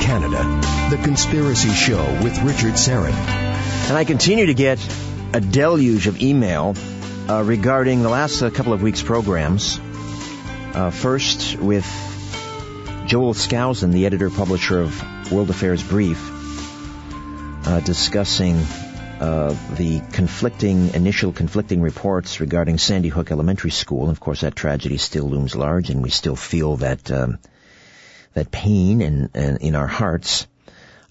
Canada. The Conspiracy Show with Richard Syrett. And I continue to get a deluge of email uh, regarding the last uh, couple of weeks' programs. Uh, first with Joel Skousen, the editor-publisher of World Affairs Brief, uh, discussing uh, the conflicting, initial conflicting reports regarding Sandy Hook Elementary School. Of course, that tragedy still looms large, and we still feel that um, that pain in, in, in our hearts.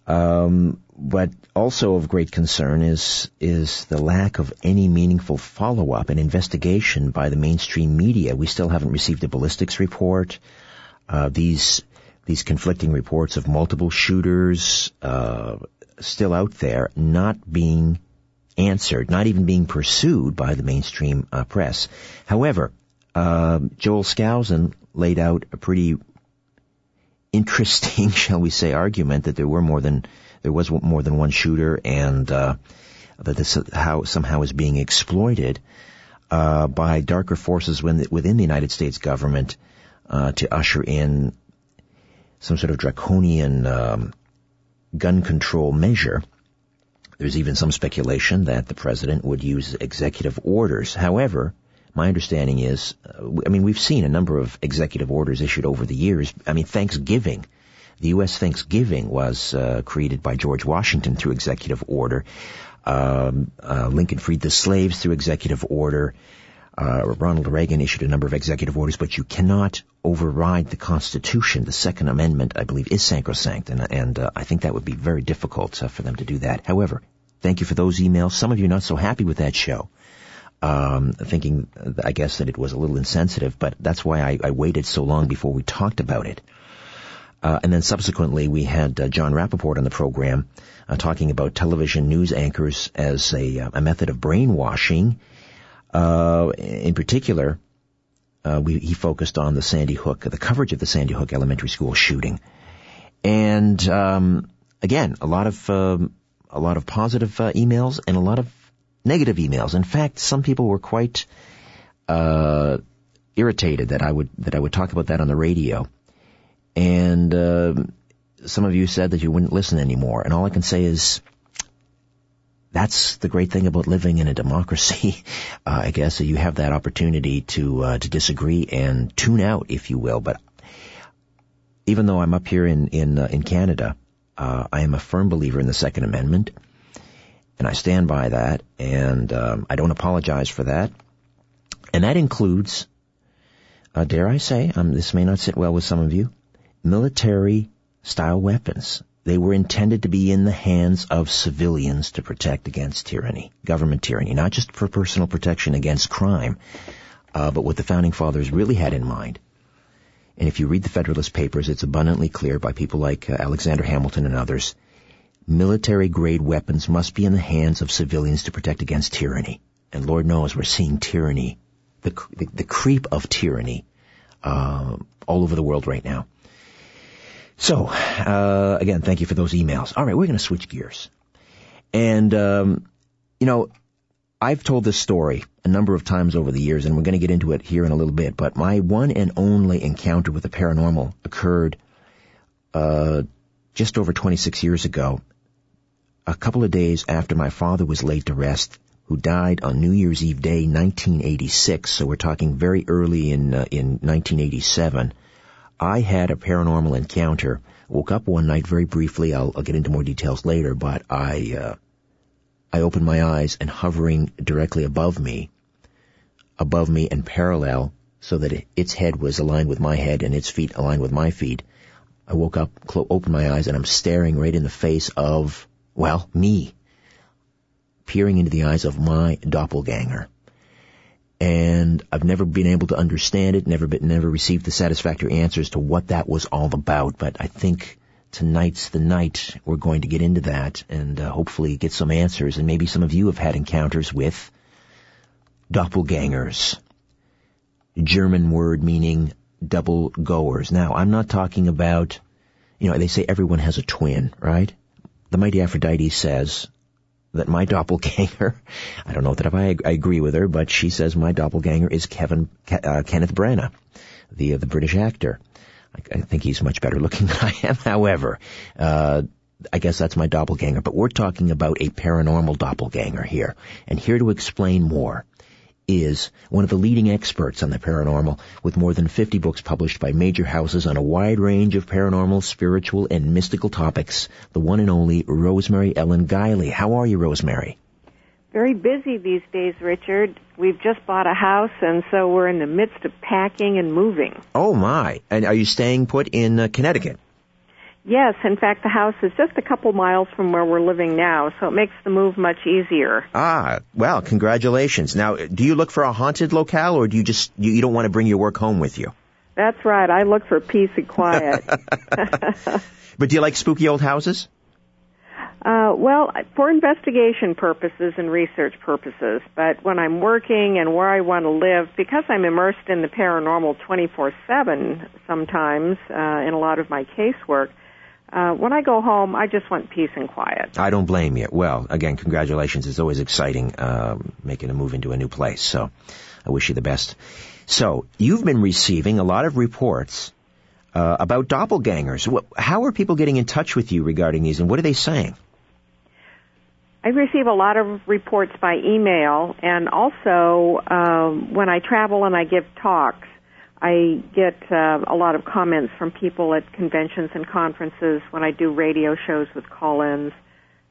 Um, but also of great concern is is the lack of any meaningful follow up and investigation by the mainstream media. We still haven't received a ballistics report. Uh, these these conflicting reports of multiple shooters uh, still out there, not being answered, not even being pursued by the mainstream uh, press. However, uh, Joel Skousen laid out a pretty interesting, shall we say, argument that there were more than there was more than one shooter, and uh, that this how somehow is being exploited uh, by darker forces within the United States government uh, to usher in some sort of draconian um, gun control measure. There's even some speculation that the president would use executive orders. However, my understanding is, uh, I mean, we've seen a number of executive orders issued over the years. I mean, Thanksgiving, the U.S. Thanksgiving was uh, created by George Washington through executive order. Um, uh, Lincoln freed the slaves through executive order. Uh, Ronald Reagan issued a number of executive orders, but you cannot override the Constitution. The Second Amendment, I believe, is sacrosanct, and, and uh, I think that would be very difficult uh, for them to do that. However, thank you for those emails. Some of you are not so happy with that show um, thinking, I guess, that it was a little insensitive, but that's why I, I waited so long before we talked about it. Uh, and then subsequently, we had uh, Jon Rappoport on the program uh, talking about television news anchors as a, uh, a method of brainwashing. Uh, in particular, uh, we, he focused on the Sandy Hook, the coverage of the Sandy Hook Elementary School shooting, and um, again, a lot of um, a lot of positive emails and a lot of negative emails. In fact, some people were quite uh, irritated that I would that I would talk about that on the radio, and uh, some of you said that you wouldn't listen anymore. And all I can say is. That's the great thing about living in a democracy, uh, I guess. You have that opportunity to uh, to disagree and tune out, if you will. But even though I'm up here in in uh, in Canada, uh, I am a firm believer in the Second Amendment and I stand by that, and um, I don't apologize for that. And that includes, uh, dare I say, um, this may not sit well with some of you, military style weapons. They were intended to be in the hands of civilians to protect against tyranny, government tyranny, not just for personal protection against crime, uh, but what the founding fathers really had in mind. And if you read the Federalist Papers, it's abundantly clear by people like uh, Alexander Hamilton and others military grade weapons must be in the hands of civilians to protect against tyranny. And Lord knows we're seeing tyranny, the, the, the creep of tyranny, uh, all over the world right now. So, uh, again, thank you for those emails. All right, we're going to switch gears. And, um, you know, I've told this story a number of times over the years, and we're going to get into it here in a little bit, but my one and only encounter with the paranormal occurred, uh, just over 26 years ago a couple of days after my father was laid to rest, who died on New Year's Eve Day, 1986. So we're talking very early in uh, in 1987. I had a paranormal encounter. Woke up one night very briefly. I'll, I'll get into more details later, but I uh, I opened my eyes and hovering directly above me, above me and parallel, so that its head was aligned with my head and its feet aligned with my feet. I woke up, opened my eyes, and I'm staring right in the face of well, me. Peering into the eyes of my doppelganger. And I've never been able to understand it, never been, never received the satisfactory answers to what that was all about, but I think tonight's the night we're going to get into that and uh, hopefully get some answers and maybe some of you have had encounters with doppelgangers. German word meaning double goers. Now, I'm not talking about, you know, they say everyone has a twin, right? The mighty Aphrodite says that my doppelganger, I don't know that if I, I agree with her, but she says my doppelganger is Kevin, uh, Kenneth Branagh, the, uh, the British actor. I, I think he's much better looking than I am. However, uh, I guess that's my doppelganger, but we're talking about a paranormal doppelganger here. And here to explain more is one of the leading experts on the paranormal with more than 50 books published by major houses on a wide range of paranormal, spiritual, and mystical topics, the one and only Rosemary Ellen Guiley. How are you, Rosemary? Very busy these days, Richard. We've just bought a house, and so we're in the midst of packing and moving. Oh my! And are you staying put in uh, Connecticut? Yes, in fact, the house is just a couple miles from where we're living now, so it makes the move much easier. Ah, well, congratulations. Now, do you look for a haunted locale, or do you just you, you don't want to bring your work home with you? That's right. I look for peace and quiet. but do you like spooky old houses? Uh, well, for investigation purposes and research purposes, but when I'm working and where I want to live, because I'm immersed in the paranormal 24-7 sometimes uh, in a lot of my casework, uh, when I go home, I just want peace and quiet. I don't blame you. Well, again, congratulations. It's always exciting um, making a move into a new place. So I wish you the best. So you've been receiving a lot of reports uh, about doppelgangers. How are people getting in touch with you regarding these, and what are they saying? I receive a lot of reports by email, and also um, when I travel and I give talks, I get uh, a lot of comments from people at conventions and conferences when I do radio shows with call-ins.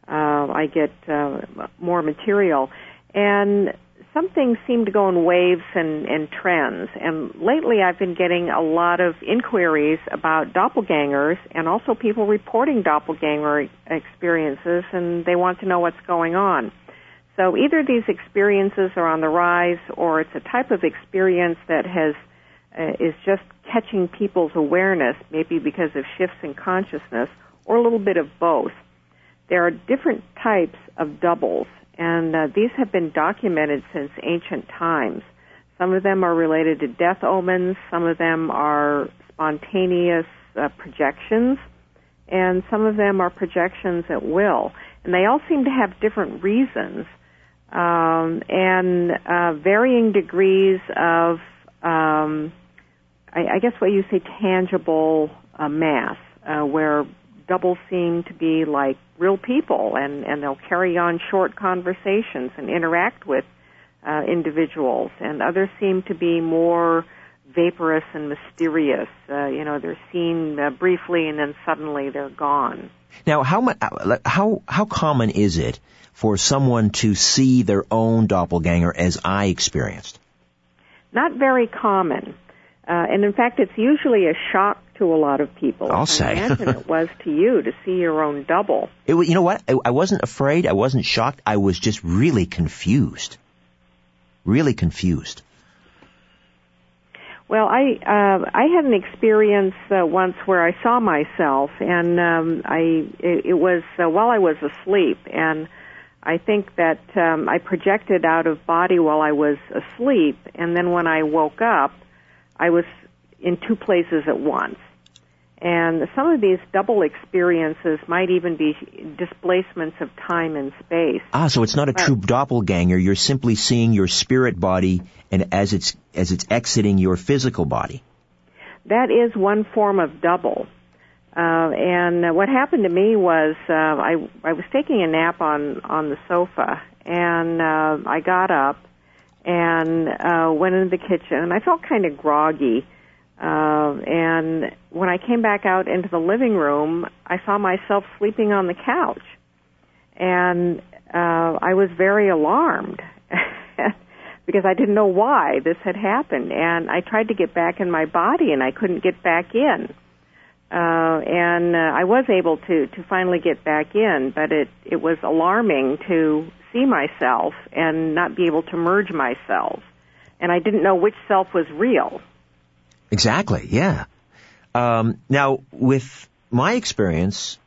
Uh, I get uh, more material, and some things seem to go in waves and, and trends. And lately, I've been getting a lot of inquiries about doppelgangers, and also people reporting doppelganger experiences, and they want to know what's going on. So either these experiences are on the rise, or it's a type of experience that has uh, is just catching people's awareness, maybe because of shifts in consciousness, or a little bit of both. There are different types of doubles, and uh, these have been documented since ancient times. Some of them are related to death omens, some of them are spontaneous uh, projections, and some of them are projections at will. And they all seem to have different reasons um, and uh, varying degrees of um, I, I guess what you say tangible uh, mass, uh, where doubles seem to be like real people, and and they'll carry on short conversations and interact with uh, individuals, and others seem to be more vaporous and mysterious. Uh, you know, they're seen uh, briefly and then suddenly they're gone. Now, how uh, how how common is it for someone to see their own doppelganger as I experienced? Not very common. Uh, and in fact, it's usually a shock to a lot of people. I'll I say. imagine it was to you to see your own double. It, you know what? I, I wasn't afraid. I wasn't shocked. I was just really confused. Really confused. Well, I uh, I had an experience uh, once where I saw myself, and um, I it, it was uh, while I was asleep, and I think that um, I projected out of body while I was asleep, and then when I woke up, I was in two places at once. And some of these double experiences might even be displacements of time and space. Ah, so it's not a true doppelganger. You're simply seeing your spirit body and as it's, as it's exiting your physical body. That is one form of double. Uh, and what happened to me was uh, I I was taking a nap on on the sofa, and uh, I got up and uh, went into the kitchen, and I felt kind of groggy. Uh, and when I came back out into the living room, I saw myself sleeping on the couch, and uh, I was very alarmed because I didn't know why this had happened. And I tried to get back in my body, and I couldn't get back in. Uh, and uh, I was able to to finally get back in, but it it was alarming to see myself and not be able to merge myself. And I didn't know which self was real. Exactly, yeah. Um, now, with my experience,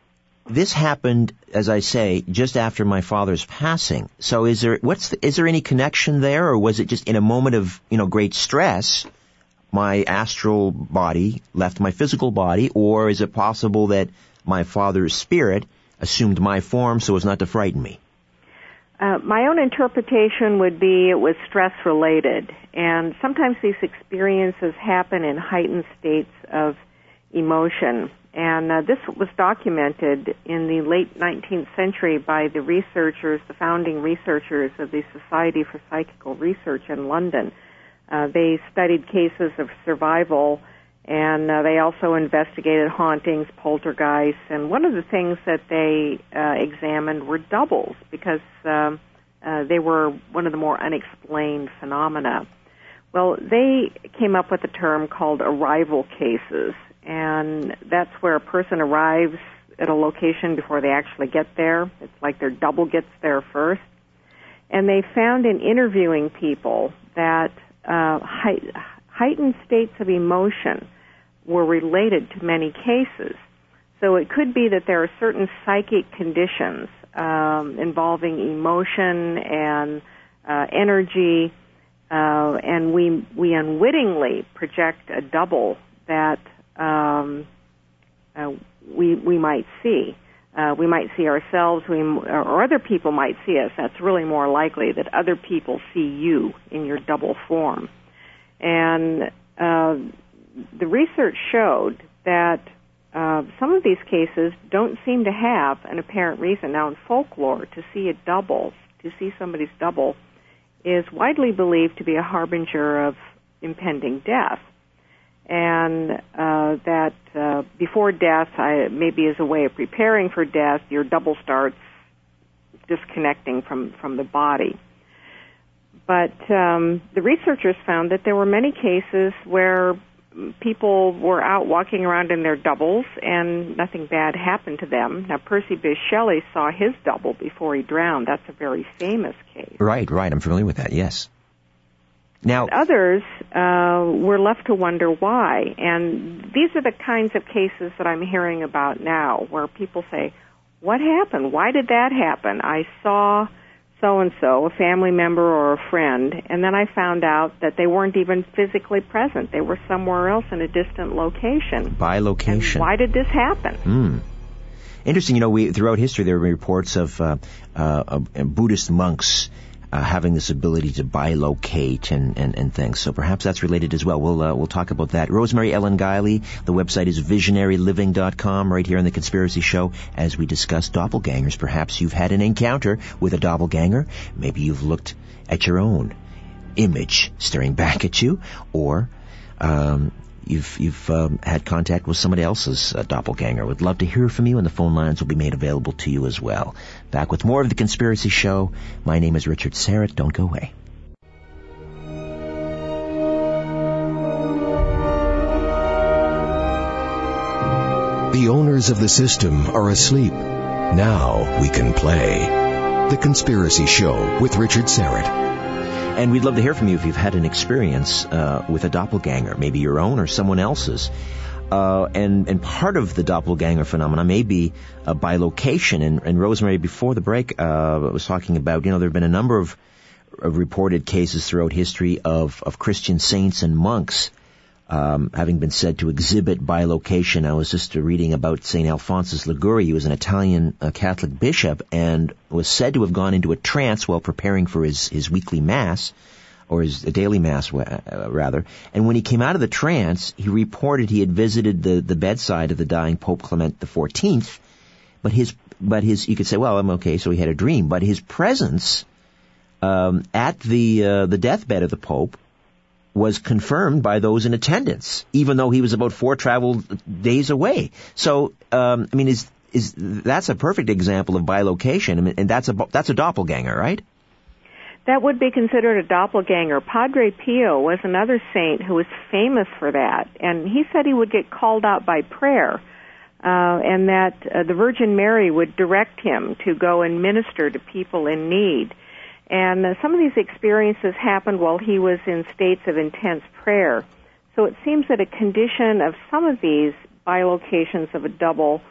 this happened, as I say, just after my father's passing. So is there, what's the, is there any connection there or was it just in a moment of, you know, great stress, my astral body left my physical body or is it possible that my father's spirit assumed my form so as not to frighten me? Uh, my own interpretation would be it was stress related, and sometimes these experiences happen in heightened states of emotion. And uh, this was documented in the late 19th century by the researchers, the founding researchers of the Society for Psychical Research in London. Uh, they studied cases of survival and uh, they also investigated hauntings, poltergeists, and one of the things that they uh, examined were doubles because um, uh, they were one of the more unexplained phenomena. Well, they came up with a term called arrival cases, and that's where a person arrives at a location before they actually get there. It's like their double gets there first. And they found in interviewing people that uh, heightened states of emotion were related to many cases. So it could be that there are certain psychic conditions um, involving emotion and uh, energy, uh, and we we unwittingly project a double that um, uh, we we might see. Uh, we might see ourselves, we, or other people might see us. That's really more likely that other people see you in your double form. And uh, the research showed that uh, some of these cases don't seem to have an apparent reason. Now, in folklore, to see a double, to see somebody's double, is widely believed to be a harbinger of impending death. And uh, that uh, before death, I, maybe as a way of preparing for death, your double starts disconnecting from, from the body. But um, the researchers found that there were many cases where people were out walking around in their doubles and nothing bad happened to them. Now, Percy Bysshe Shelley saw his double before he drowned. That's a very famous case. Right, right. I'm familiar with that, yes. Now, others uh, were left to wonder why. And these are the kinds of cases that I'm hearing about now where people say, What happened? Why did that happen? I saw so and so, a family member or a friend, and then I found out that they weren't even physically present. They were somewhere else in a distant location. Bilocation. And why did this happen? Hmm. Interesting. You know, we throughout history there have been reports of uh, uh, Buddhist monks uh, having this ability to bilocate and, and, and things. So perhaps that's related as well. We'll uh, we'll talk about that. Rosemary Ellen Guiley. The website is visionaryliving.com. Right here on the Conspiracy Show, as we discuss doppelgangers. Perhaps you've had an encounter with a doppelganger. Maybe you've looked at your own image staring back at you, or um, you've you've um, had contact with somebody else's uh, doppelganger. Would love to hear from you, and the phone lines will be made available to you as well. Back with more of the Conspiracy Show. My name is Richard Syrett. Don't go away. The owners of the system are asleep. Now we can play. The Conspiracy Show with Richard Syrett. And we'd love to hear from you if you've had an experience uh, with a doppelganger, maybe your own or someone else's. Uh, and and part of the doppelganger phenomenon may be uh, bilocation. And, and Rosemary, before the break, uh, was talking about you know there have been a number of, of reported cases throughout history of of Christian saints and monks um, having been said to exhibit bilocation. I was just reading about St. Alphonsus Liguori. He was an Italian uh, Catholic bishop and was said to have gone into a trance while preparing for his, his weekly mass, or his daily mass, uh, rather. And when he came out of the trance, he reported he had visited the, the bedside of the dying Pope Clement XIV, but his, but his, you could say, well, I'm okay, so he had a dream, but his presence, um, at the, uh, the deathbed of the Pope was confirmed by those in attendance, even though he was about four travel days away. So, um, I mean, is is that's a perfect example of bilocation, and that's a that's a doppelganger, right? That would be considered a doppelganger. Padre Pio was another saint who was famous for that, and he said he would get called out by prayer, uh, and that uh, the Virgin Mary would direct him to go and minister to people in need. And uh, some of these experiences happened while he was in states of intense prayer. So it seems that a condition of some of these bilocations of a double,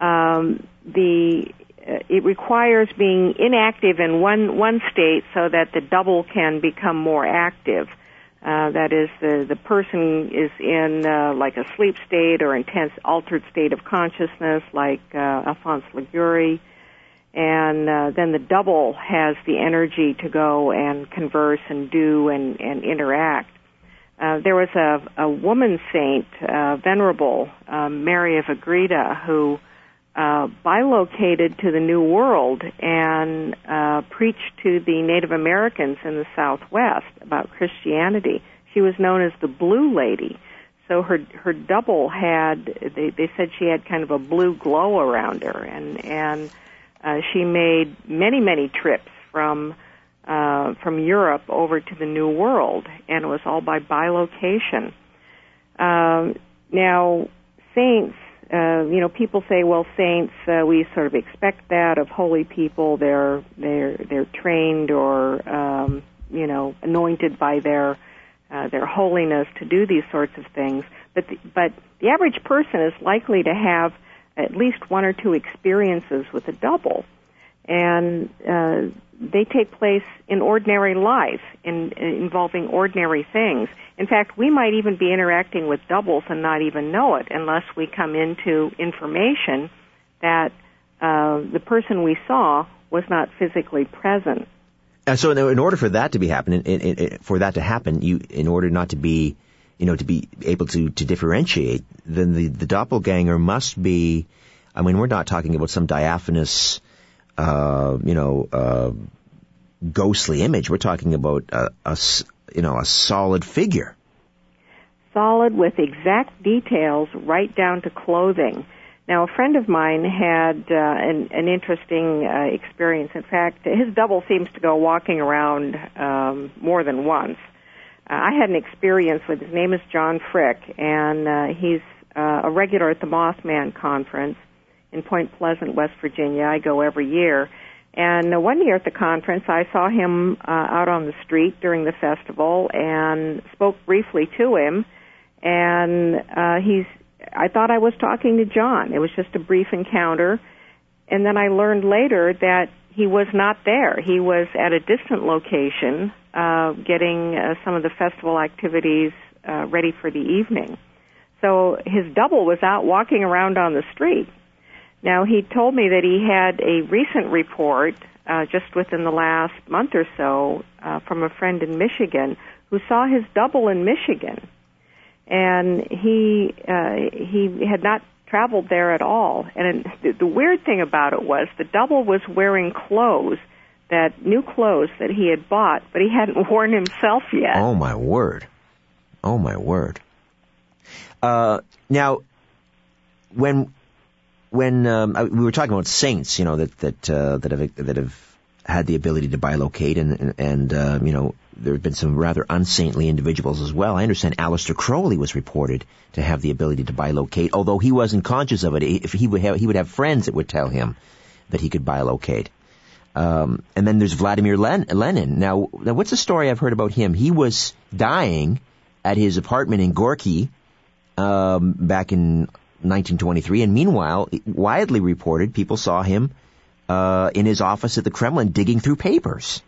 um, the uh, it requires being inactive in one one state so that the double can become more active. Uh, that is, the the person is in uh, like a sleep state or intense altered state of consciousness, like uh, Alphonse Liguori and uh, then the double has the energy to go and converse and do and, and interact. Uh, there was a, a woman saint, uh, venerable uh, Mary of Agreda, who uh, bilocated to the New World and uh, preached to the Native Americans in the Southwest about Christianity. She was known as the Blue Lady. So her her double had they they said she had kind of a blue glow around her, and and uh, she made many many trips from uh, from Europe over to the New World, and it was all by bilocation. Um, now, saints uh, you know, people say, well, saints, uh, we sort of expect that of holy people. They're they're they're trained or um, you know anointed by their uh, their holiness to do these sorts of things. But the, but the average person is likely to have at least one or two experiences with a double, and uh, they take place in ordinary life, in, involving ordinary things. In fact, we might even be interacting with doubles and not even know it unless we come into information that uh, the person we saw was not physically present. And so, in order for that to be happening, in, in, in, for that to happen, you, in order not to be, you know, to be able to to differentiate, then the the doppelganger must be. I mean, we're not talking about some diaphanous uh, you know, uh, ghostly image. We're talking about a, a, you know, a solid figure. Solid with exact details right down to clothing. Now, a friend of mine had uh, an, an interesting uh, experience. In fact, his double seems to go walking around um, more than once. Uh, I had an experience with his name is John Frick, and uh, he's uh, a regular at the Mothman conference in Point Pleasant, West Virginia. I go every year. And uh, one year at the conference, I saw him uh, out on the street during the festival and spoke briefly to him. And uh, he's, I thought I was talking to John. It was just a brief encounter. And then I learned later that he was not there. He was at a distant location, uh, getting uh, some of the festival activities uh, ready for the evening. So his double was out walking around on the street. Now, he told me that he had a recent report uh, just within the last month or so uh, from a friend in Michigan who saw his double in Michigan, and he uh, he had not traveled there at all. And the weird thing about it was the double was wearing clothes that new clothes that he had bought, but he hadn't worn himself yet. Oh my word! Oh my word! Uh, now, when when um, we were talking about saints, you know that that uh, that have that have had the ability to bilocate, and and, and uh, you know there have been some rather unsaintly individuals as well. I understand Aleister Crowley was reported to have the ability to bilocate, although he wasn't conscious of it. If he would have, he would have friends that would tell him that he could bilocate. Um, and then there's Vladimir Len- Lenin. Now, now, what's the story I've heard about him? He was dying at his apartment in Gorky um, back in 1923. And meanwhile, widely reported, people saw him uh, in his office at the Kremlin digging through papers.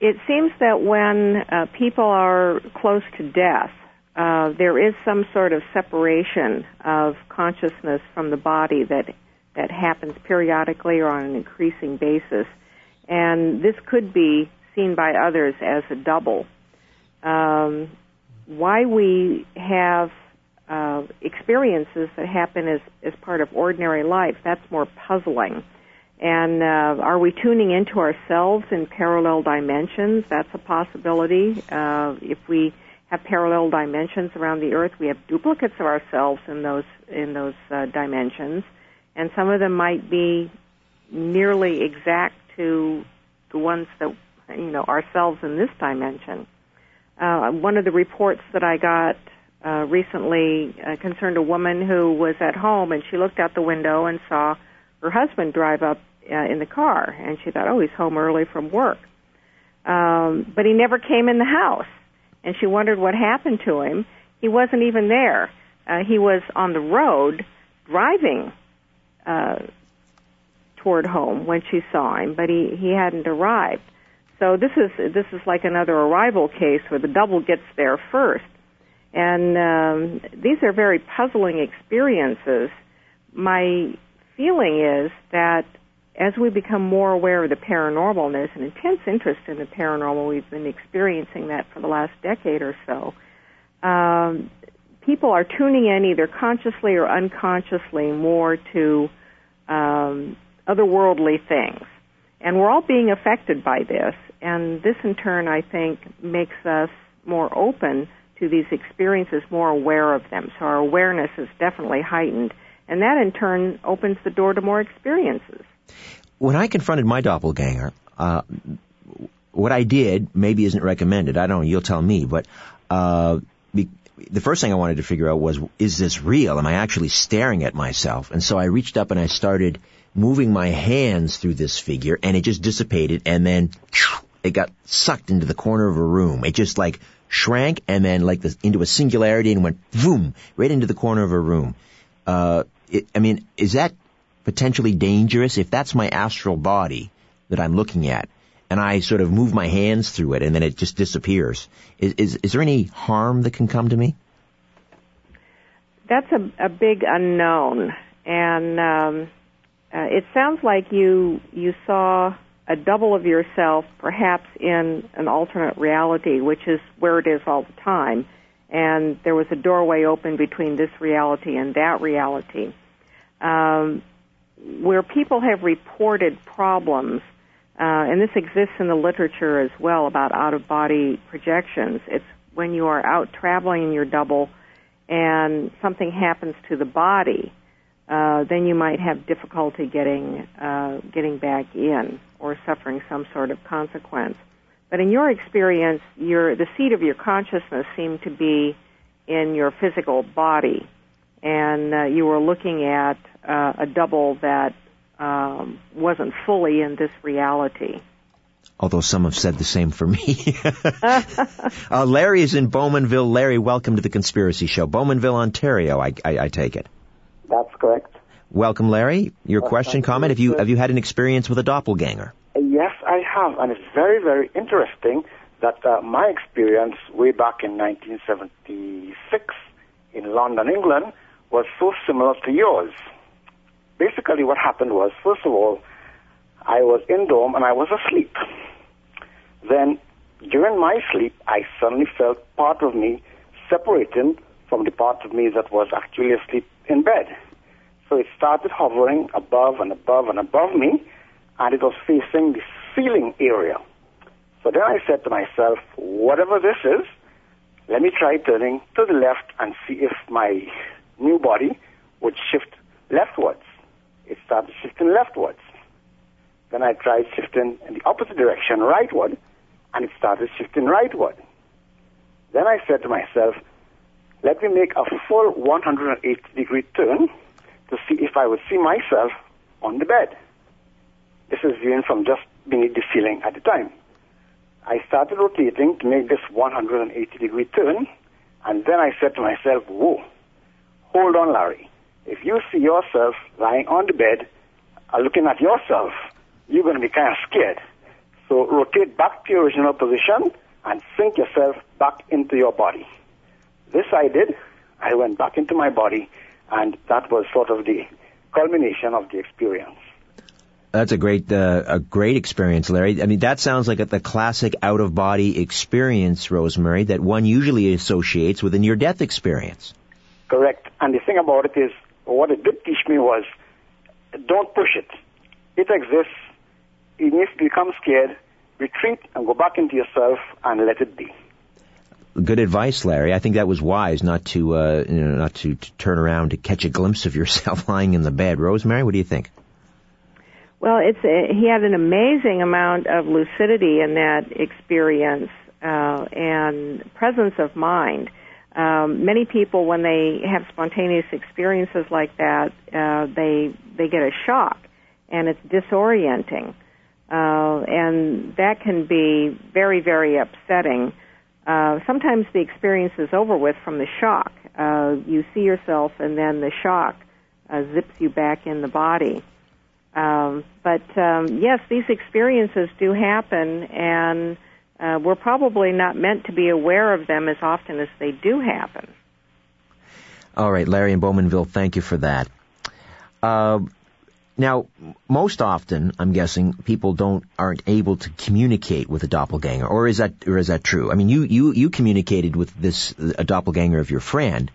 It seems that when uh, people are close to death, uh, there is some sort of separation of consciousness from the body that that happens periodically or on an increasing basis, and this could be seen by others as a double. Um, why we have uh, experiences that happen as, as part of ordinary life, that's more puzzling. And uh, are we tuning into ourselves in parallel dimensions? That's a possibility. Uh, if we have parallel dimensions around the Earth, we have duplicates of ourselves in those in those uh, dimensions, and some of them might be nearly exact to the ones that you know ourselves in this dimension. Uh, one of the reports that I got uh, recently uh, concerned a woman who was at home and she looked out the window and saw her husband drive up uh, in the car and she thought, oh, he's home early from work. Um, but he never came in the house and she wondered what happened to him. He wasn't even there. Uh, he was on the road driving uh, toward home when she saw him, but he, he hadn't arrived. So this is this is like another arrival case where the double gets there first. And um, these are very puzzling experiences. My feeling is that as we become more aware of the paranormal, and there's an intense interest in the paranormal, we've been experiencing that for the last decade or so. Um, people are tuning in either consciously or unconsciously more to um, otherworldly things. And we're all being affected by this. And this, in turn, I think, makes us more open to these experiences, more aware of them. So our awareness is definitely heightened. And that, in turn, opens the door to more experiences. When I confronted my doppelganger, uh, what I did maybe isn't recommended. I don't know. You'll tell me. But uh, be, the first thing I wanted to figure out was, is this real? Am I actually staring at myself? And so I reached up and I started moving my hands through this figure and it just dissipated and then it got sucked into the corner of a room. It just like shrank and then like the, into a singularity and went boom right into the corner of a room. Uh, it, I mean, is that potentially dangerous if that's my astral body that I'm looking at? and I sort of move my hands through it and then it just disappears. Is, is, is there any harm that can come to me? That's a, a big unknown. And um, uh, it sounds like you you saw a double of yourself, perhaps in an alternate reality, which is where it is all the time. And there was a doorway open between this reality and that reality. Um, where people have reported problems, uh, and this exists in the literature as well about out of body projections. It's when you are out traveling in your double and something happens to the body uh, then you might have difficulty getting uh, getting back in or suffering some sort of consequence. But in your experience, your the seat of your consciousness seemed to be in your physical body, and uh, you were looking at uh, a double that um, wasn't fully in this reality. Although some have said the same for me. uh, Larry is in Bowmanville. Larry, welcome to the Conspiracy Show. Bowmanville, Ontario, I, I, I take it. That's correct. Welcome, Larry. Your well, question, comment? Have you have you had an experience with a doppelganger? Yes, I have, and it's very, very interesting that uh, my experience way back in 1976 in London, England, was so similar to yours. Basically, what happened was, first of all, I was in Dome and I was asleep. Then, during my sleep, I suddenly felt part of me separating from the part of me that was actually asleep in bed. So it started hovering above and above and above me, and it was facing the ceiling area. So then I said to myself, whatever this is, let me try turning to the left and see if my new body would shift leftwards. It started shifting leftwards. Then I tried shifting in the opposite direction, rightward, and it started shifting rightward. Then I said to myself, let me make a full 180 degree turn to see if I would see myself on the bed. This is viewing from just beneath the ceiling at the time. I started rotating to make this 180 degree turn, and then I said to myself, whoa, hold on, Larry. If you see yourself lying on the bed, uh, looking at yourself, you're going to be kind of scared. So rotate back to your original position and sink yourself back into your body. This I did. I went back into my body, and that was sort of the culmination of the experience. That's a great, uh, a great experience, Larry. I mean, that sounds like a, the classic out of body experience, Rosemary, that one usually associates with a near death experience. Correct. And the thing about it is, what it did teach me was, don't push it. It exists. Even if you become scared, retreat and go back into yourself and let it be good advice, Larry. I think that was wise not to, uh, you know, not to, to turn around to catch a glimpse of yourself lying in the bed. Rosemary, what do you think? Well, it's a, he had an amazing amount of lucidity in that experience uh, and presence of mind. Um, many people, when they have spontaneous experiences like that, uh, they they get a shock, and it's disorienting, uh, and that can be very very upsetting uh, sometimes the experience is over with from the shock. Uh, you see yourself, and then the shock uh, zips you back in the body. Um, but um, yes, these experiences do happen, and uh, we're probably not meant to be aware of them as often as they do happen. All right, Larry and Bowmanville, thank you for that. Uh, Now, most often, I'm guessing people don't aren't able to communicate with a doppelganger, or is that or is that true? I mean, you you you communicated with this a doppelganger of your friend,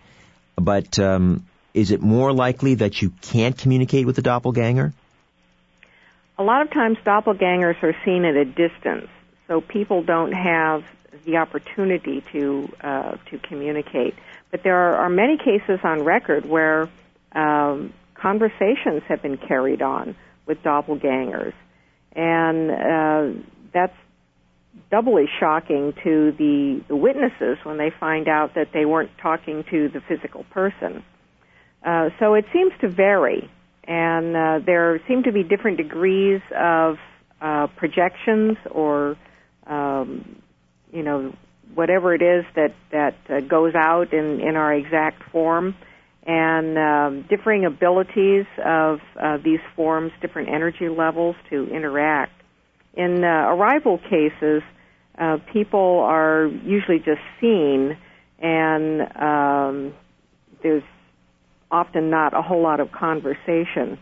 but um, is it more likely that you can't communicate with a doppelganger? A lot of times, doppelgangers are seen at a distance, so people don't have the opportunity to uh, to communicate. But there are, are many cases on record where um, conversations have been carried on with doppelgangers. And uh, that's doubly shocking to the, the witnesses when they find out that they weren't talking to the physical person. Uh, so it seems to vary, and uh, there seem to be different degrees of uh, projections or, um, you know, whatever it is that that uh, goes out in in our exact form and um, differing abilities of uh, these forms, different energy levels to interact. In uh, arrival cases, uh, people are usually just seen, and um, there's often not a whole lot of conversation.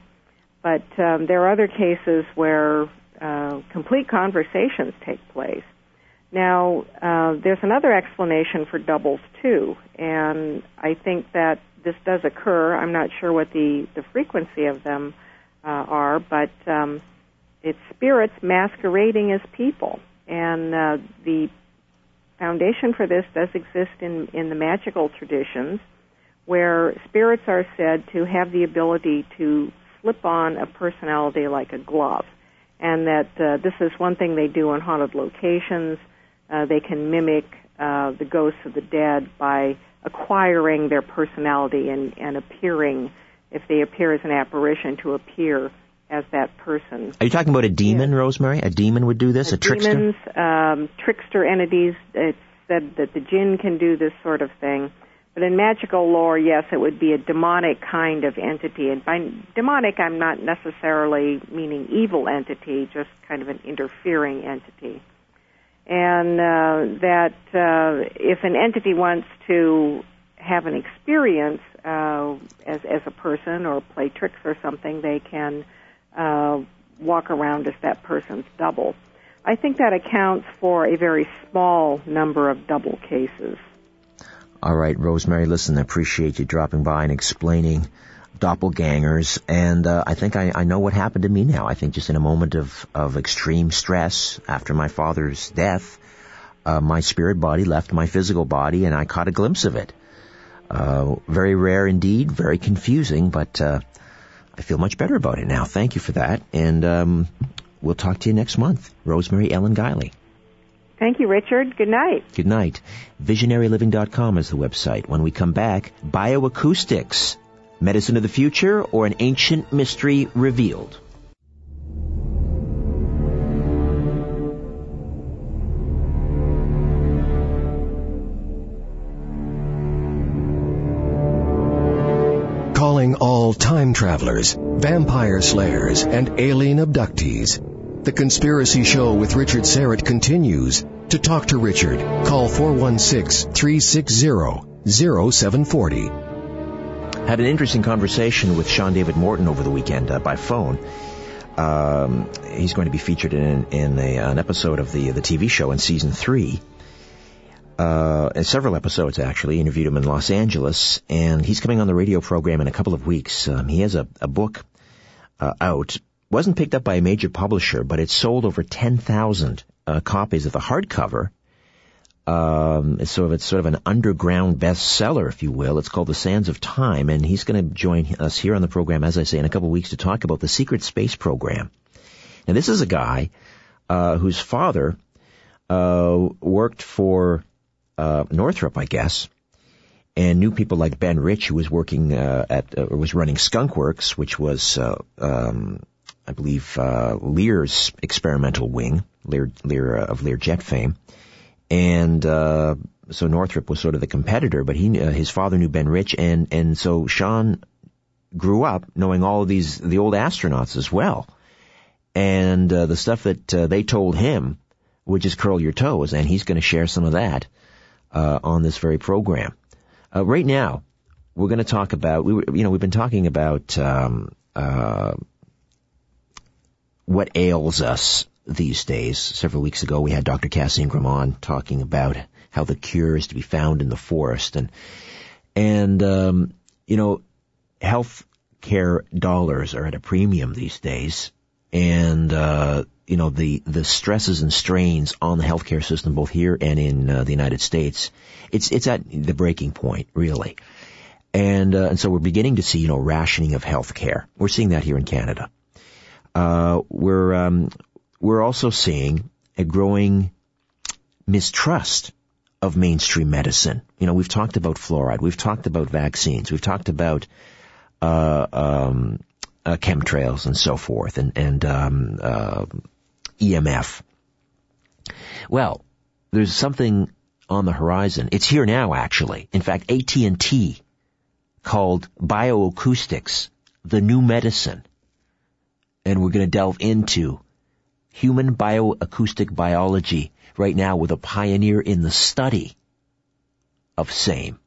But um, there are other cases where uh, complete conversations take place. Now, uh, there's another explanation for doubles too, and I think that this does occur. I'm not sure what the, the frequency of them uh, are, but um, it's spirits masquerading as people. And uh, the foundation for this does exist in, in the magical traditions, where spirits are said to have the ability to slip on a personality like a glove. And that uh, this is one thing they do in haunted locations. Uh, they can mimic uh, the ghosts of the dead by acquiring their personality and, and appearing, if they appear as an apparition, to appear as that person. Are you talking about a demon, yeah. Rosemary? A demon would do this? A, a trickster? Demons, um, trickster entities. It's said that the jinn can do this sort of thing. But in magical lore, yes, it would be a demonic kind of entity. And by demonic, I'm not necessarily meaning evil entity, just kind of an interfering entity and uh, that uh, if an entity wants to have an experience uh, as as a person or play tricks or something, they can uh, walk around as that person's double. I think that accounts for a very small number of double cases. All right, Rosemary, listen, I appreciate you dropping by and explaining doppelgangers, and uh, I think I, I know what happened to me now. I think just in a moment of, of extreme stress after my father's death, uh, my spirit body left my physical body, and I caught a glimpse of it. Uh, very rare indeed, very confusing, but uh, I feel much better about it now. Thank you for that, and um, we'll talk to you next month. Rosemary Ellen Guiley. Thank you, Richard. Good night. Good night. VisionaryLiving.com is the website. When we come back, bioacoustics Medicine of the Future, or an ancient mystery revealed. Calling all time travelers, vampire slayers, and alien abductees. The Conspiracy Show with Richard Syrett continues. To talk to Richard, call 416 360 0740 had an interesting conversation with Sean David Morton over the weekend uh, by phone. Um, he's going to be featured in, in a, an episode of the the TV show in season three. Uh, several episodes actually. Interviewed him in Los Angeles, and he's coming on the radio program in a couple of weeks. Um, he has a, a book uh, out. Wasn't picked up by a major publisher, but it sold over ten thousand uh, copies of the hardcover um, it's sort of it's sort of an underground bestseller, if you will. It's called The Sands of Time, and he's going to join us here on the program, as I say, in a couple of weeks to talk about the secret space program. And this is a guy uh, whose father uh, worked for uh, Northrop, I guess, and knew people like Ben Rich, who was working uh, at or was running Skunk Works, which was, uh, um, I believe, uh, Lear's experimental wing, Lear, Lear of Learjet fame and uh, so Northrop was sort of the competitor, but he uh, his father knew Ben Rich, and and so Sean grew up knowing all of these the old astronauts as well, and uh, the stuff that uh, they told him would just curl your toes, and he's going to share some of that uh, on this very program. Uh, right now, we're going to talk about we you know we've been talking about um, what ails us these days. Several weeks ago, we had Dr. Cass Ingram on talking about how the cure is to be found in the forest, and and um, you know, health care dollars are at a premium these days, and uh, you know the the stresses and strains on the healthcare system, both here and in uh, the United States, it's it's at the breaking point, really. And uh, and so we're beginning to see you know rationing of healthcare. We're seeing that here in Canada. Uh, we're um, we're also seeing a growing mistrust of mainstream medicine. You know, we've talked about fluoride, we've talked about vaccines, we've talked about uh, um, uh, chemtrails and so forth, and and um, uh, EMF. Well, there's something on the horizon. It's here now, actually. In fact, AT&T called bioacoustics the new medicine, and we're going to delve into human bioacoustic biology right now with a pioneer in the study of same.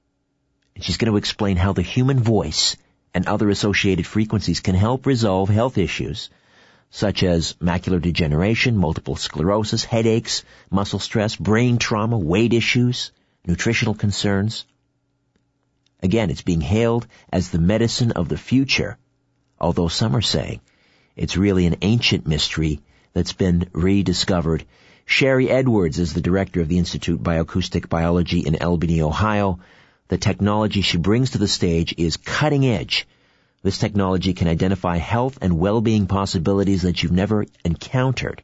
And she's going to explain how the human voice and other associated frequencies can help resolve health issues such as macular degeneration, multiple sclerosis, headaches, muscle stress, brain trauma, weight issues, nutritional concerns. Again, it's being hailed as the medicine of the future, although some are saying it's really an ancient mystery that's been rediscovered. Sharry Edwards is the director of the Institute of Bioacoustic Biology in Albany, Ohio. The technology she brings to the stage is cutting edge. This technology can identify health and well-being possibilities that you've never encountered.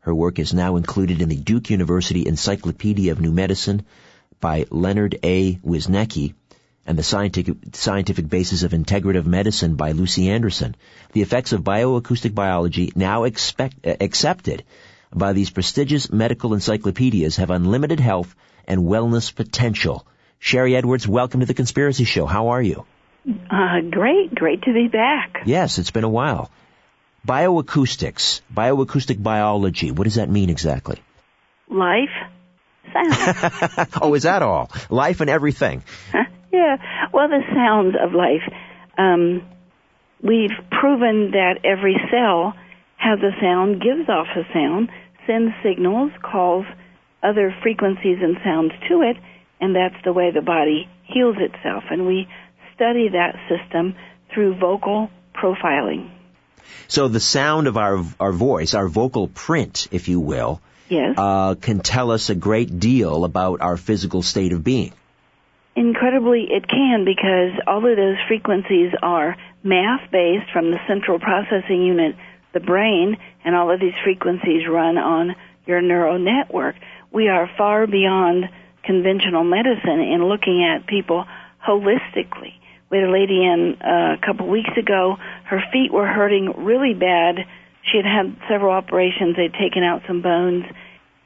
Her work is now included in the Duke University Encyclopedia of New Medicine by Leonard A. Wisneski, and the scientific, scientific basis of integrative medicine by Lucy Anderson. The effects of bioacoustic biology, now expect, uh, accepted by these prestigious medical encyclopedias, have unlimited health and wellness potential. Sharry Edwards, welcome to the Conspiracy Show. How are you? Uh, great, great to be back. Yes, it's been a while. Bioacoustics, bioacoustic biology, what does that mean exactly? Life, sound. oh, is that all? Life and everything. Yeah, well, the sounds of life. Um, we've proven that every cell has a sound, gives off a sound, sends signals, calls other frequencies and sounds to it, and that's the way the body heals itself. And we study that system through vocal profiling. So the sound of our our voice, our vocal print, if you will, yes, uh, can tell us a great deal about our physical state of being. Incredibly, it can because all of those frequencies are math based from the central processing unit, the brain, and all of these frequencies run on your neural network. We are far beyond conventional medicine in looking at people holistically. We had a lady in uh, a couple weeks ago. Her feet were hurting really bad. She had had several operations. They'd taken out some bones,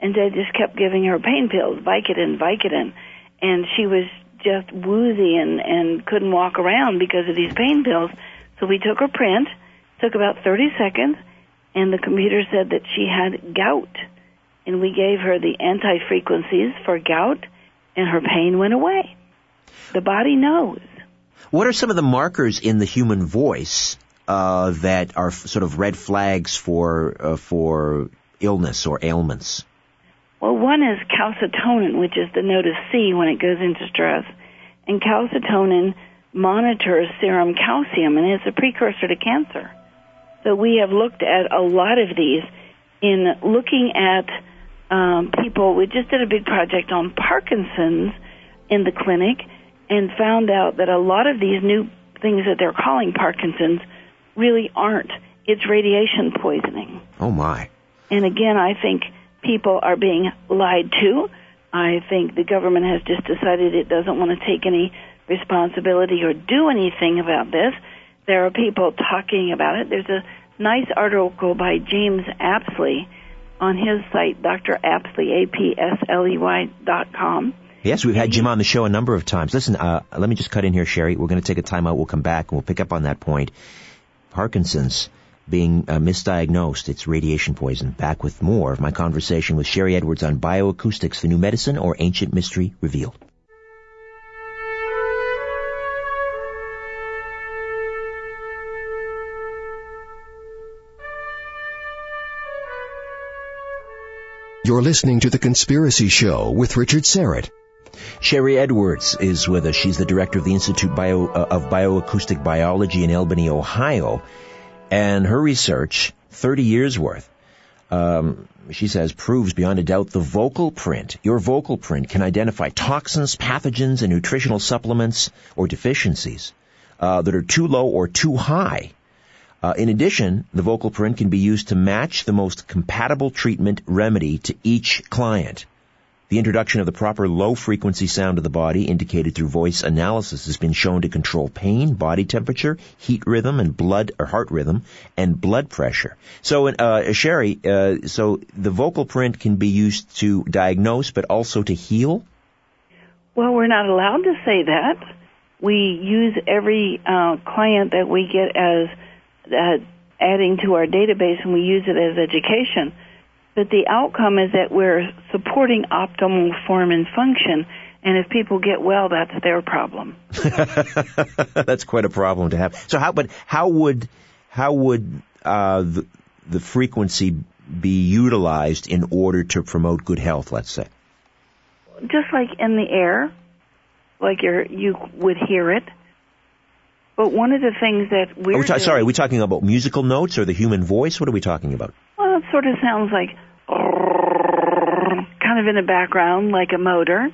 and they just kept giving her pain pills, Vicodin, Vicodin, and she was just woozy and and couldn't walk around because of these pain pills. So we took her print, took about 30 seconds, and the computer said that she had gout. And we gave her the anti frequencies for gout, and her pain went away. The body knows. What are some of the markers in the human voice uh, that are sort of red flags for uh, for illness or ailments? Well, one is calcitonin, which is the note of C when it goes into stress. And calcitonin monitors serum calcium, and it's a precursor to cancer. So we have looked at a lot of these in looking at um, people. We just did a big project on Parkinson's in the clinic and found out that a lot of these new things that they're calling Parkinson's really aren't. It's radiation poisoning. Oh my. And again, I think people are being lied to. I think the government has just decided it doesn't want to take any responsibility or do anything about this. There are people talking about it. There's a nice article by James Apsley on his site, Dr. Apsley, A-P-S-L-E-Y dot com. Yes, we've had Jim on the show a number of times. Listen, uh, let me just cut in here, Sharry. We're going to take a timeout. We'll come back and we'll pick up on that point. Parkinson's being uh, misdiagnosed. It's radiation poison. Back with more of my conversation with Sharry Edwards on bioacoustics for new medicine or ancient mystery revealed. You're listening to The Conspiracy Show with Richard Syrett. Sharry Edwards is with us. She's the director of the Institute Bio, uh, of Bioacoustic Biology in Albany, Ohio. And her research, 30 years worth, um, she says, proves beyond a doubt the vocal print, your vocal print can identify toxins, pathogens, and nutritional supplements or deficiencies uh, that are too low or too high. Uh, in addition, the vocal print can be used to match the most compatible treatment remedy to each client. The introduction of the proper low frequency sound of the body indicated through voice analysis has been shown to control pain, body temperature, heat rhythm, and blood or heart rhythm, and blood pressure. So, uh, Sharry, uh, so the vocal print can be used to diagnose, but also to heal. Well, we're not allowed to say that. We use every uh, client that we get as uh, adding to our database, and we use it as education but the outcome is that we're supporting optimal form and function. And if people get well, that's their problem. that's quite a problem to have. So how, but how would, how would, uh, the, the frequency be utilized in order to promote good health, let's say? Just like in the air, like you you would hear it. But one of the things that we're we ta- sorry, are we talking about musical notes or the human voice? What are we talking about? It sort of sounds like kind of in the background like a motor.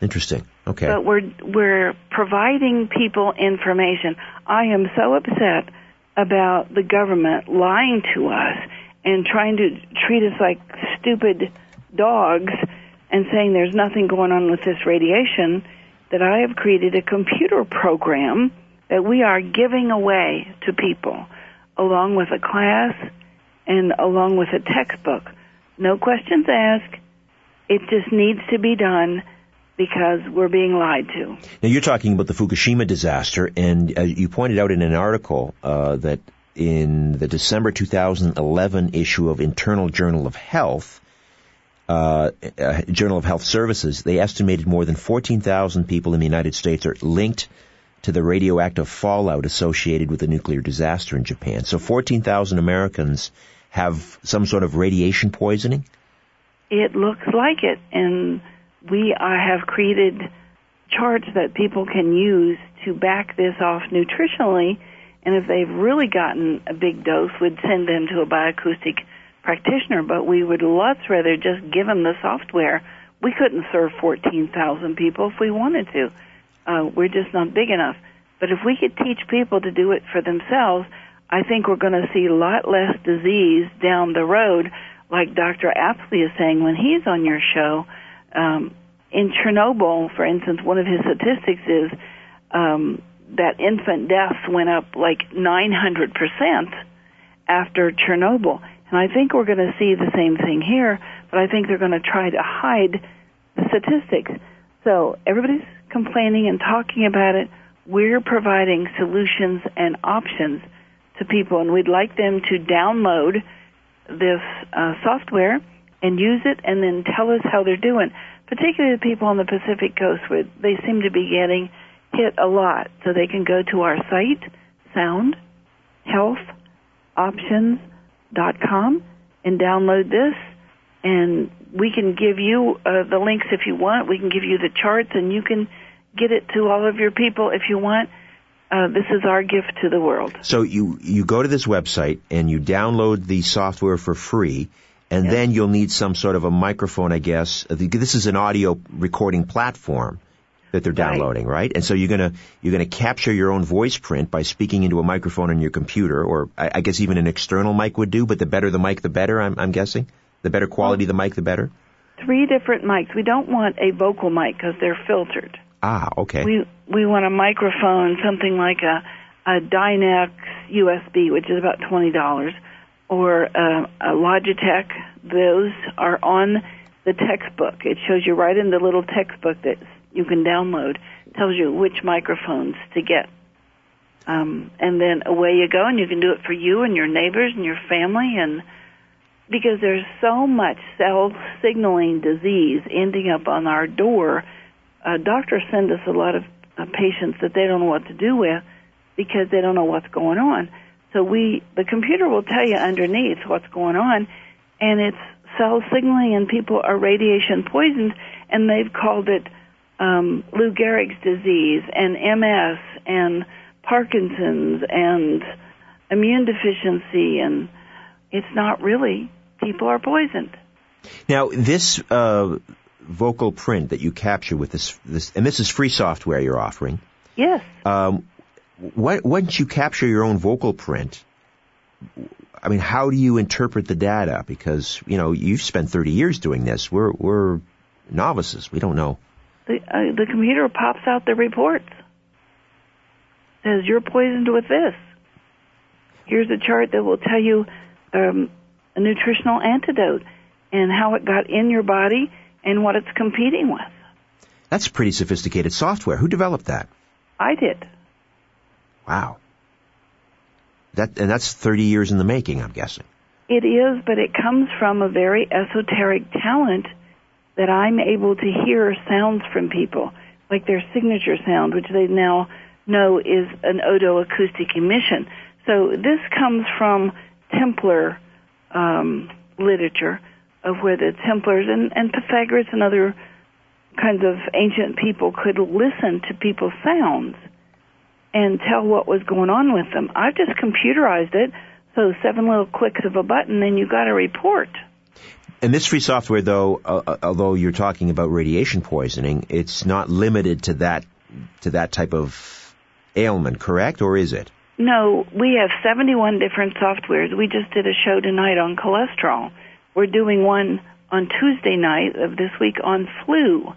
Interesting. Okay. But we're we're providing people information. I am so upset about the government lying to us and trying to treat us like stupid dogs and saying there's nothing going on with this radiation that I have created a computer program that we are giving away to people along with a class and along with a textbook no questions asked. It just needs to be done because we're being lied to. Now you're talking about the Fukushima disaster, and uh, you pointed out in an article uh, that in the December 2011 issue of Internal Journal of Health, uh, uh, Journal of Health Services, they estimated more than 14,000 people in the United States are linked to the radioactive fallout associated with the nuclear disaster in Japan. So 14,000 Americans have some sort of radiation poisoning? It looks like it, and we uh, have created charts that people can use to back this off nutritionally. And if they've really gotten a big dose, we'd send them to a bioacoustic practitioner. But we would lots rather just give them the software. We couldn't serve 14,000 people if we wanted to. Uh, we're just not big enough. But if we could teach people to do it for themselves, I think we're going to see a lot less disease down the road, like Dr. Apsley is saying when he's on your show. Um, in Chernobyl, for instance, one of his statistics is um, that infant deaths went up like 900% after Chernobyl. And I think we're going to see the same thing here, but I think they're going to try to hide the statistics. So everybody's complaining and talking about it. We're providing solutions and options to people, and we'd like them to download this uh, software and use it, and then tell us how they're doing. Particularly the people on the Pacific Coast, where they seem to be getting hit a lot. So they can go to our site, soundhealthoptions.com, and download this. And we can give you uh, the links if you want. We can give you the charts, and you can get it to all of your people if you want uh, this is our gift to the world. So you you go to this website and you download the software for free, and yes. then you'll need some sort of a microphone, I guess. Uh, this is an audio recording platform that they're downloading, right? right? And so you're gonna you're gonna capture your own voice print by speaking into a microphone on your computer, or I, I guess even an external mic would do. But the better the mic, the better. I'm, I'm guessing the better quality the mic, the better. Three different mics. We don't want a vocal mic because they're filtered. Ah, okay. We we want a microphone, something like a a Dynex USB, which is about twenty dollars, or a, a Logitech. Those are on the textbook. It shows you right in the little textbook that you can download. It tells you which microphones to get. Um, and then away you go, and you can do it for you and your neighbors and your family, and because there's so much cell signaling disease ending up on our door uh, doctors send us a lot of uh, patients that they don't know what to do with because they don't know what's going on. So we, the computer will tell you underneath what's going on, and it's cell signaling and people are radiation poisoned and they've called it um, Lou Gehrig's disease and MS and Parkinson's and immune deficiency and it's not really people are poisoned. Now this uh, vocal print that you capture with this this and this is free software you're offering. Yes. Um, what, once you capture your own vocal print, I mean, how do you interpret the data? Because you know you've spent 30 years doing this. We're we're novices. We don't know. The uh, the computer pops out the reports. Says you're poisoned with this. Here's a chart that will tell you um, a nutritional antidote and how it got in your body and what it's competing with. That's pretty sophisticated software. Who developed that? I did. Wow. That and that's 30 years in the making, I'm guessing. It is, but it comes from a very esoteric talent that I'm able to hear sounds from people, like their signature sound, which they now know is an otoacoustic emission. So this comes from Templar um, literature of where the Templars and, and Pythagoras and other kinds of ancient people could listen to people's sounds and tell what was going on with them. I've just computerized it, so seven little clicks of a button and you got a report. And this free software, though, uh, uh, although you're talking about radiation poisoning, it's not limited to that to that type of ailment, correct? Or is it? No, we have 71 different softwares. We just did a show tonight on cholesterol. We're doing one on Tuesday night of this week on flu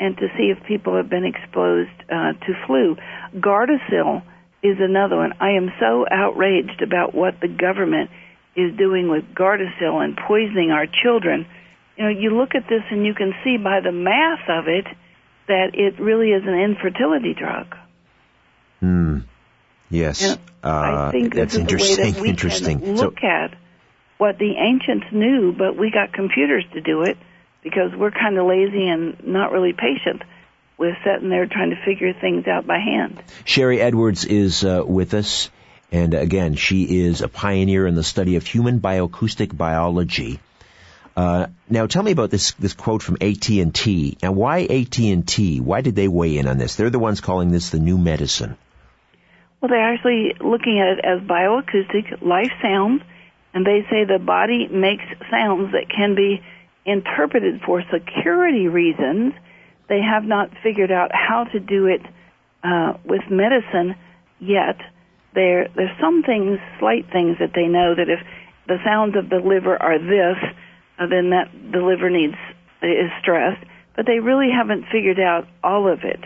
and to see if people have been exposed uh, to flu. Gardasil is another one. I am so outraged about what the government is doing with Gardasil and poisoning our children. You know, you look at this and you can see by the math of it that it really is an infertility drug. Hmm. Yes. Uh, I think that's interesting. that interesting. Look so, at what the ancients knew, but we got computers to do it because we're kind of lazy and not really patient with sitting there trying to figure things out by hand. Sharry Edwards is uh, with us, and again, she is a pioneer in the study of human bioacoustic biology. Uh, now, tell me about this this quote from AT and T. Now, why AT and T? Why did they weigh in on this? They're the ones calling this the new medicine. Well, they're actually looking at it as bioacoustic life sounds, and they say the body makes sounds that can be interpreted for security reasons. They have not figured out how to do it uh, with medicine yet. There, there's some things, slight things that they know that if the sounds of the liver are this, uh, then that the liver needs is stressed. But they really haven't figured out all of it.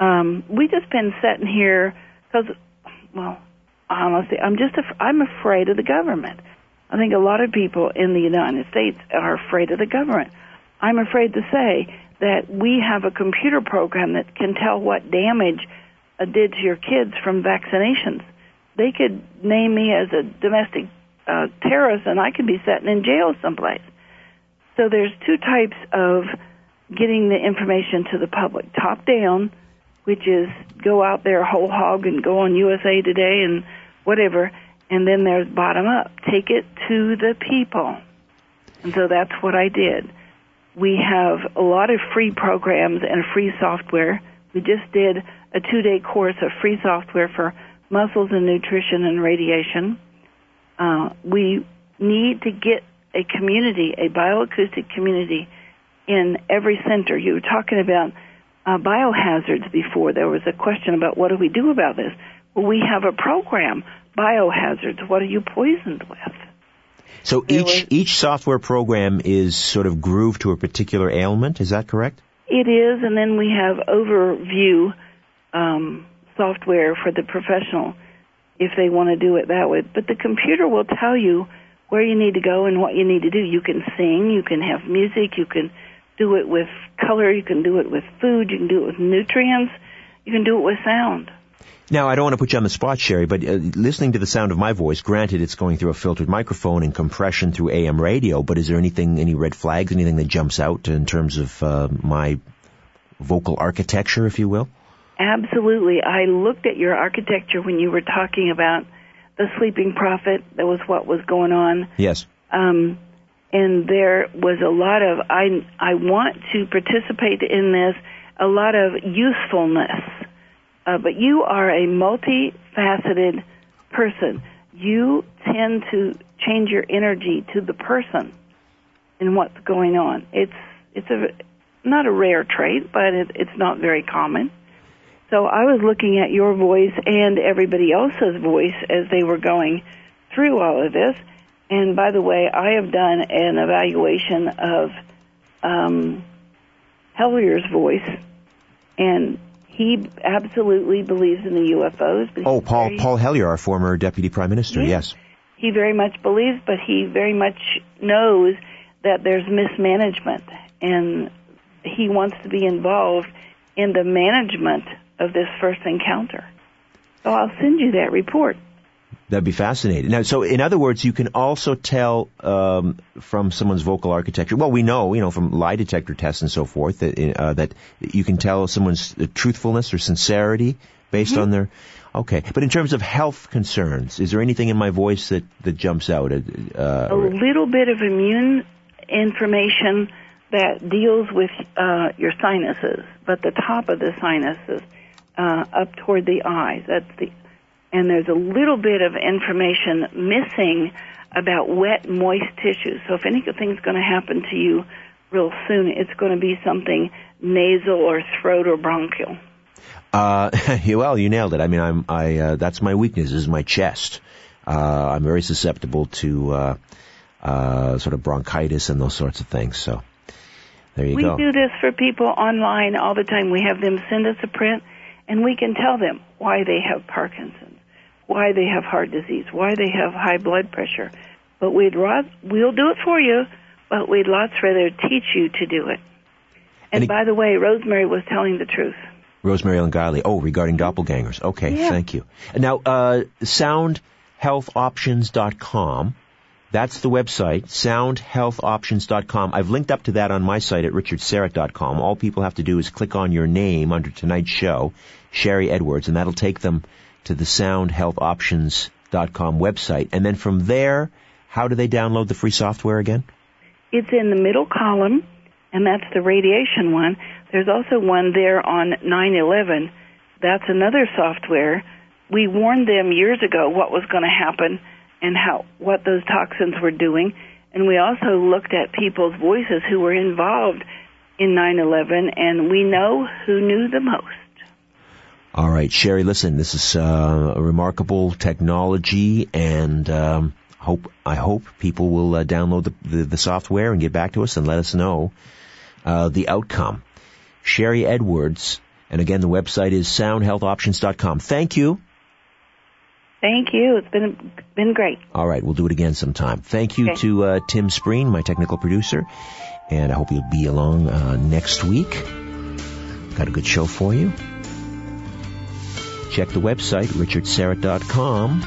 Um, we just been sitting here because, well, honestly, I'm just af- I'm afraid of the government. I think a lot of people in the United States are afraid of the government. I'm afraid to say that we have a computer program that can tell what damage did to your kids from vaccinations. They could name me as a domestic uh, terrorist, and I could be sitting in jail someplace. So there's two types of getting the information to the public: top down, which is go out there whole hog and go on USA Today and whatever, and then there's bottom up. Take it to the people. And so that's what I did. We have a lot of free programs and free software. We just did a two day course of free software for muscles and nutrition and radiation. Uh, we need to get a community, a bioacoustic community in every center. You were talking about uh, biohazards before. There was a question about what do we do about this? Well, we have a program biohazards. What are you poisoned with? So each was, each software program is sort of grooved to a particular ailment. Is that correct? It is, and then we have overview um, software for the professional if they want to do it that way. But the computer will tell you where you need to go and what you need to do. You can sing, you can have music, you can do it with color, you can do it with food, you can do it with nutrients, you can do it with sound. Now, I don't want to put you on the spot, Sharry, but uh, listening to the sound of my voice, granted it's going through a filtered microphone and compression through AM radio, but is there anything, any red flags, anything that jumps out in terms of uh, my vocal architecture, if you will? Absolutely. I looked at your architecture when you were talking about the sleeping prophet. That was what was going on. Yes. Um, and there was a lot of I I want to participate in this, a lot of usefulness. Uh, but you are a multifaceted person. You tend to change your energy to the person and what's going on. It's it's a not a rare trait, but it, it's not very common. So I was looking at your voice and everybody else's voice as they were going through all of this. And by the way, I have done an evaluation of um, Hellyer's voice, and he absolutely believes in the UFOs. Oh, Paul very, Paul Hellyer, our former deputy prime minister. Yeah, yes, he very much believes, but he very much knows that there's mismanagement, and he wants to be involved in the management of this first encounter. So I'll send you that report. That'd be fascinating. Now, so in other words, you can also tell um, from someone's vocal architecture. Well, we know, you know, from lie detector tests and so forth, that uh, that you can tell someone's truthfulness or sincerity based mm-hmm. on their. Okay, but in terms of health concerns, is there anything in my voice that that jumps out? Uh, a little bit of immune information that deals with uh, your sinuses, but the top of the sinuses uh, up toward the eyes. That's the, and there's a little bit of information missing about wet, moist tissues. So if anything's going to happen to you real soon, it's going to be something nasal or throat or bronchial. Uh, well, you nailed it. I mean, I'm, I, uh, that's my weakness is my chest. Uh, I'm very susceptible to, uh, uh, sort of bronchitis and those sorts of things. So there you we go. We do this for people online all the time. We have them send us a print and we can tell them why they have Parkinson's, why they have heart disease, why they have high blood pressure. But we'd rather, we'll do it for you, but we'd lots rather teach you to do it. And, and by the way, Rosemary was telling the truth. Rosemary Ellen Guiley. Oh, regarding doppelgangers. Okay, yeah. thank you. Now, uh, soundhealthoptions.com that's the website, soundhealthoptions.com. I've linked up to that on my site at richardsyrett.com. All people have to do is click on your name under tonight's show, Sharry Edwards, and that'll take them to the soundhealthoptions.com website. And then from there, how do they download the free software again? It's in the middle column, and that's the radiation one. There's also one there on 911. That's another software. We warned them years ago what was going to happen and how what those toxins were doing. And we also looked at people's voices who were involved in 9/11, and we know who knew the most. All right, Sharry, Listen, this is uh, a remarkable technology, and um, hope I hope people will uh, download the, the, the, software and get back to us and let us know uh, the outcome. Sharry Edwards, and again, the website is soundhealthoptions.com. Thank you. Thank you. It's been been great. All right, we'll do it again sometime. Thank you okay. to uh, Tim Spreen, my technical producer, and I hope you'll be along uh, next week. Got a good show for you. Check the website richardsyrett.com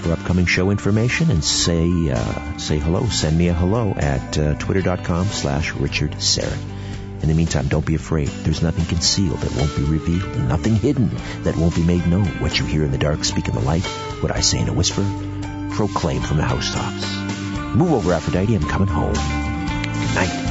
for upcoming show information and say uh, say hello. Send me a hello at uh, twitter.com slash richardsyrett. In the meantime, don't be afraid. There's nothing concealed that won't be revealed, nothing hidden that won't be made known. What you hear in the dark, speak in the light. What I say in a whisper, proclaim from the housetops. Move over, Aphrodite. I'm coming home. Good night.